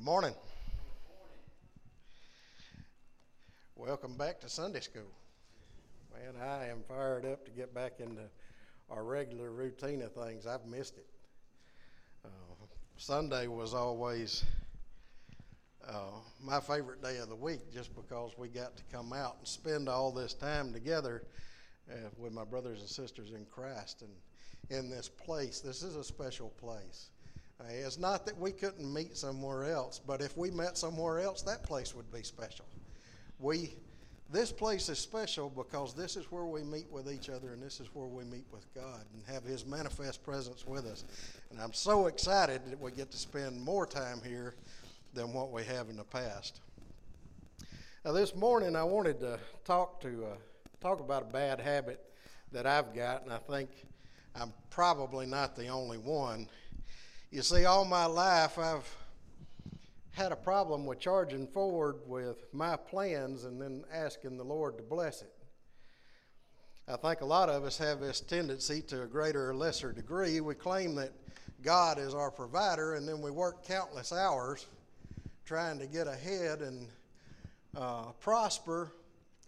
Good morning. Welcome back to Sunday school. Man, I am fired up to get back into our regular routine of things. I've missed it. Uh, Sunday was always uh, my favorite day of the week just because we got to come out and spend all this time together uh, with my brothers and sisters in Christ and in this place. This is a special place. It's not that we couldn't meet somewhere else, but if we met somewhere else, that place would be special. We, this place is special because this is where we meet with each other and this is where we meet with God and have His manifest presence with us. And I'm so excited that we get to spend more time here than what we have in the past. Now, this morning I wanted to talk to uh, talk about a bad habit that I've got, and I think I'm probably not the only one. You see, all my life I've had a problem with charging forward with my plans and then asking the Lord to bless it. I think a lot of us have this tendency to a greater or lesser degree. We claim that God is our provider, and then we work countless hours trying to get ahead and uh, prosper,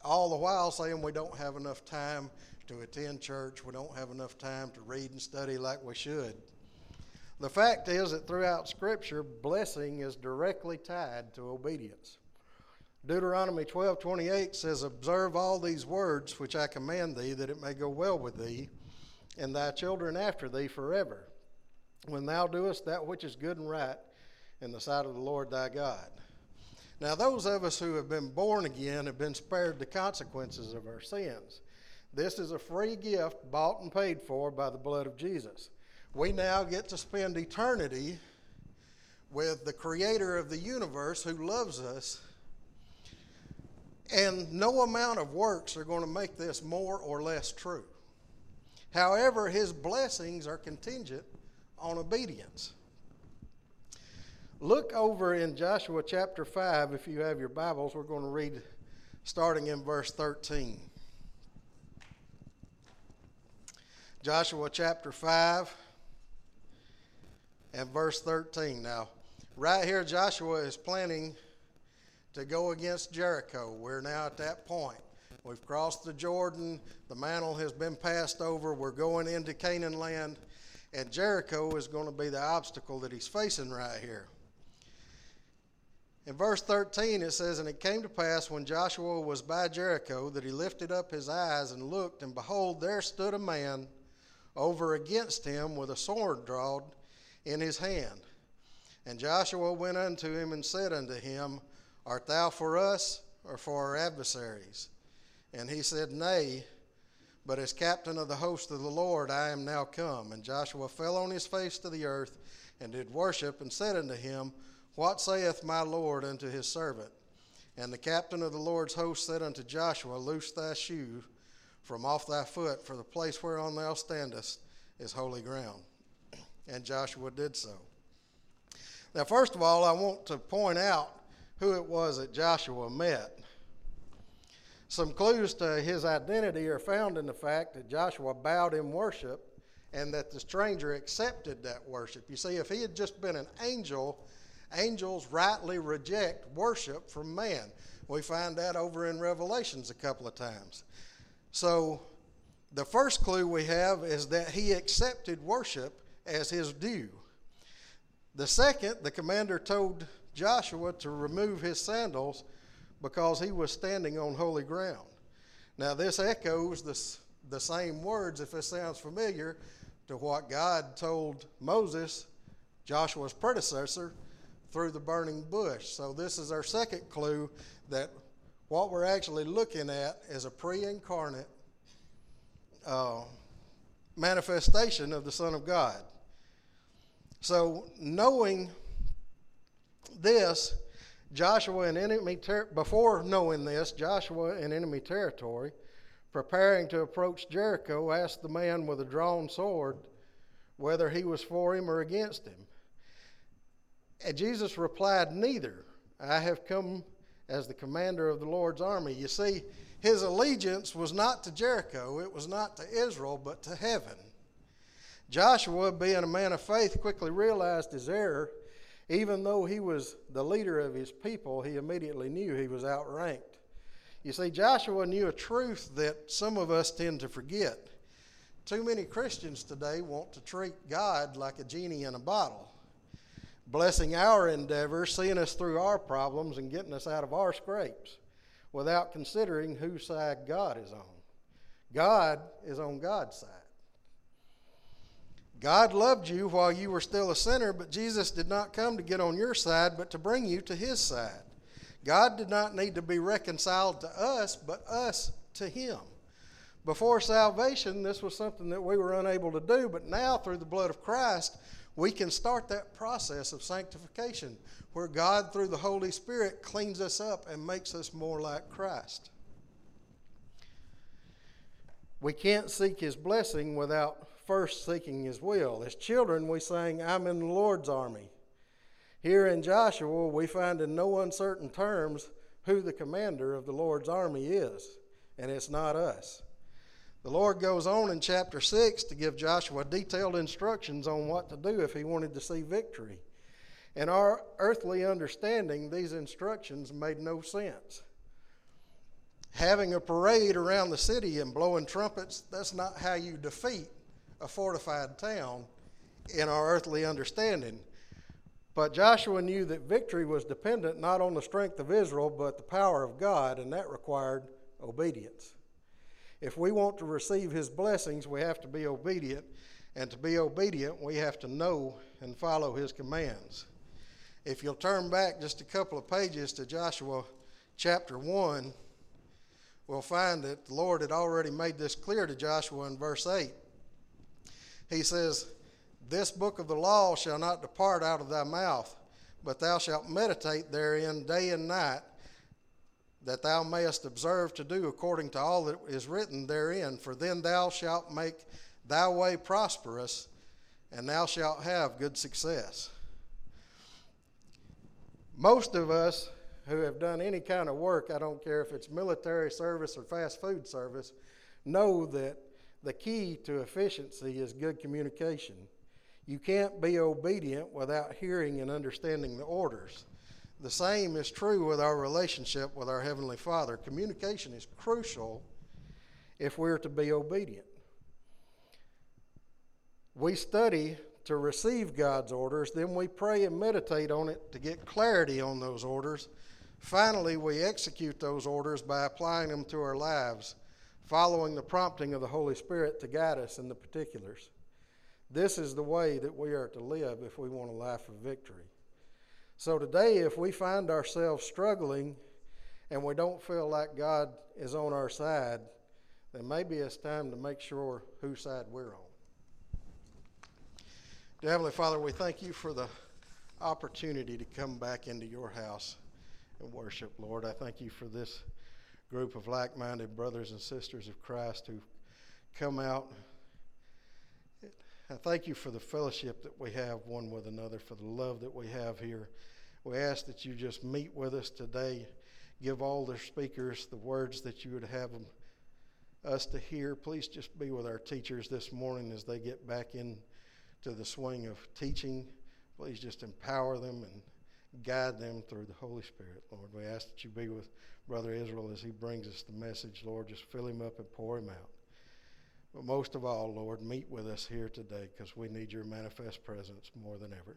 all the while saying we don't have enough time to attend church, we don't have enough time to read and study like we should. The fact is that throughout Scripture, blessing is directly tied to obedience. Deuteronomy 12:28 says, "Observe all these words which I command thee, that it may go well with thee, and thy children after thee forever, when thou doest that which is good and right in the sight of the Lord thy God." Now, those of us who have been born again have been spared the consequences of our sins. This is a free gift bought and paid for by the blood of Jesus we now get to spend eternity with the creator of the universe who loves us. And no amount of works are going to make this more or less true. However, his blessings are contingent on obedience. Look over in Joshua chapter 5, if you have your Bibles, we're going to read starting in verse 13. Joshua chapter 5 and verse 13. Now, right here, Joshua is planning to go against Jericho. We're now at that point. We've crossed the Jordan, the mantle has been passed over, we're going into Canaan land, and Jericho is going to be the obstacle that he's facing right here. In verse 13, it says, And it came to pass when Joshua was by Jericho that he lifted up his eyes and looked, and behold, there stood a man over against him with a sword drawn in his hand. And Joshua went unto him and said unto him, Art thou for us or for our adversaries? And he said, Nay, but as captain of the host of the Lord I am now come. And Joshua fell on his face to the earth and did worship and said unto him, What saith my Lord unto his servant? And the captain of the Lord's host said unto Joshua, Loose thy shoe from off thy foot, for the place whereon thou standest is holy ground and Joshua did so. Now, first of all, I want to point out who it was that Joshua met. Some clues to his identity are found in the fact that Joshua bowed in worship and that the stranger accepted that worship. You see, if he had just been an angel, angels rightly reject worship from man. We find that over in Revelations a couple of times. So, the first clue we have is that he accepted worship as his due. The second, the commander told Joshua to remove his sandals because he was standing on holy ground. Now, this echoes the, the same words, if it sounds familiar, to what God told Moses, Joshua's predecessor, through the burning bush. So, this is our second clue that what we're actually looking at is a pre incarnate uh, manifestation of the Son of God. So, knowing this, Joshua in enemy ter- before knowing this, Joshua in enemy territory, preparing to approach Jericho, asked the man with a drawn sword whether he was for him or against him. And Jesus replied, Neither. I have come as the commander of the Lord's army. You see, his allegiance was not to Jericho, it was not to Israel, but to heaven. Joshua, being a man of faith, quickly realized his error. Even though he was the leader of his people, he immediately knew he was outranked. You see, Joshua knew a truth that some of us tend to forget. Too many Christians today want to treat God like a genie in a bottle, blessing our endeavors, seeing us through our problems, and getting us out of our scrapes without considering whose side God is on. God is on God's side. God loved you while you were still a sinner, but Jesus did not come to get on your side, but to bring you to his side. God did not need to be reconciled to us, but us to him. Before salvation, this was something that we were unable to do, but now through the blood of Christ, we can start that process of sanctification where God, through the Holy Spirit, cleans us up and makes us more like Christ. We can't seek His blessing without first seeking His will. As children, we sang, I'm in the Lord's army. Here in Joshua, we find in no uncertain terms who the commander of the Lord's army is, and it's not us. The Lord goes on in chapter 6 to give Joshua detailed instructions on what to do if he wanted to see victory. In our earthly understanding, these instructions made no sense. Having a parade around the city and blowing trumpets, that's not how you defeat a fortified town in our earthly understanding. But Joshua knew that victory was dependent not on the strength of Israel, but the power of God, and that required obedience. If we want to receive his blessings, we have to be obedient. And to be obedient, we have to know and follow his commands. If you'll turn back just a couple of pages to Joshua chapter 1, we'll find that the Lord had already made this clear to Joshua in verse 8. He says, This book of the law shall not depart out of thy mouth, but thou shalt meditate therein day and night that thou mayest observe to do according to all that is written therein, for then thou shalt make thy way prosperous, and thou shalt have good success. Most of us who have done any kind of work, I don't care if it's military service or fast food service, know that the key to efficiency is good communication. You can't be obedient without hearing and understanding the orders. The same is true with our relationship with our Heavenly Father. Communication is crucial if we're to be obedient. We study to receive God's orders, then we pray and meditate on it to get clarity on those orders. Finally, we execute those orders by applying them to our lives, following the prompting of the Holy Spirit to guide us in the particulars. This is the way that we are to live if we want a life of victory. So today, if we find ourselves struggling and we don't feel like God is on our side, then maybe it's time to make sure whose side we're on. Dear Heavenly Father, we thank you for the opportunity to come back into your house and worship, Lord. I thank you for this group of like minded brothers and sisters of Christ who come out. I thank you for the fellowship that we have one with another, for the love that we have here. We ask that you just meet with us today. Give all the speakers the words that you would have them, us to hear. Please just be with our teachers this morning as they get back into the swing of teaching. Please just empower them and guide them through the Holy Spirit, Lord. We ask that you be with Brother Israel as he brings us the message, Lord. Just fill him up and pour him out. But most of all, Lord, meet with us here today because we need your manifest presence more than ever.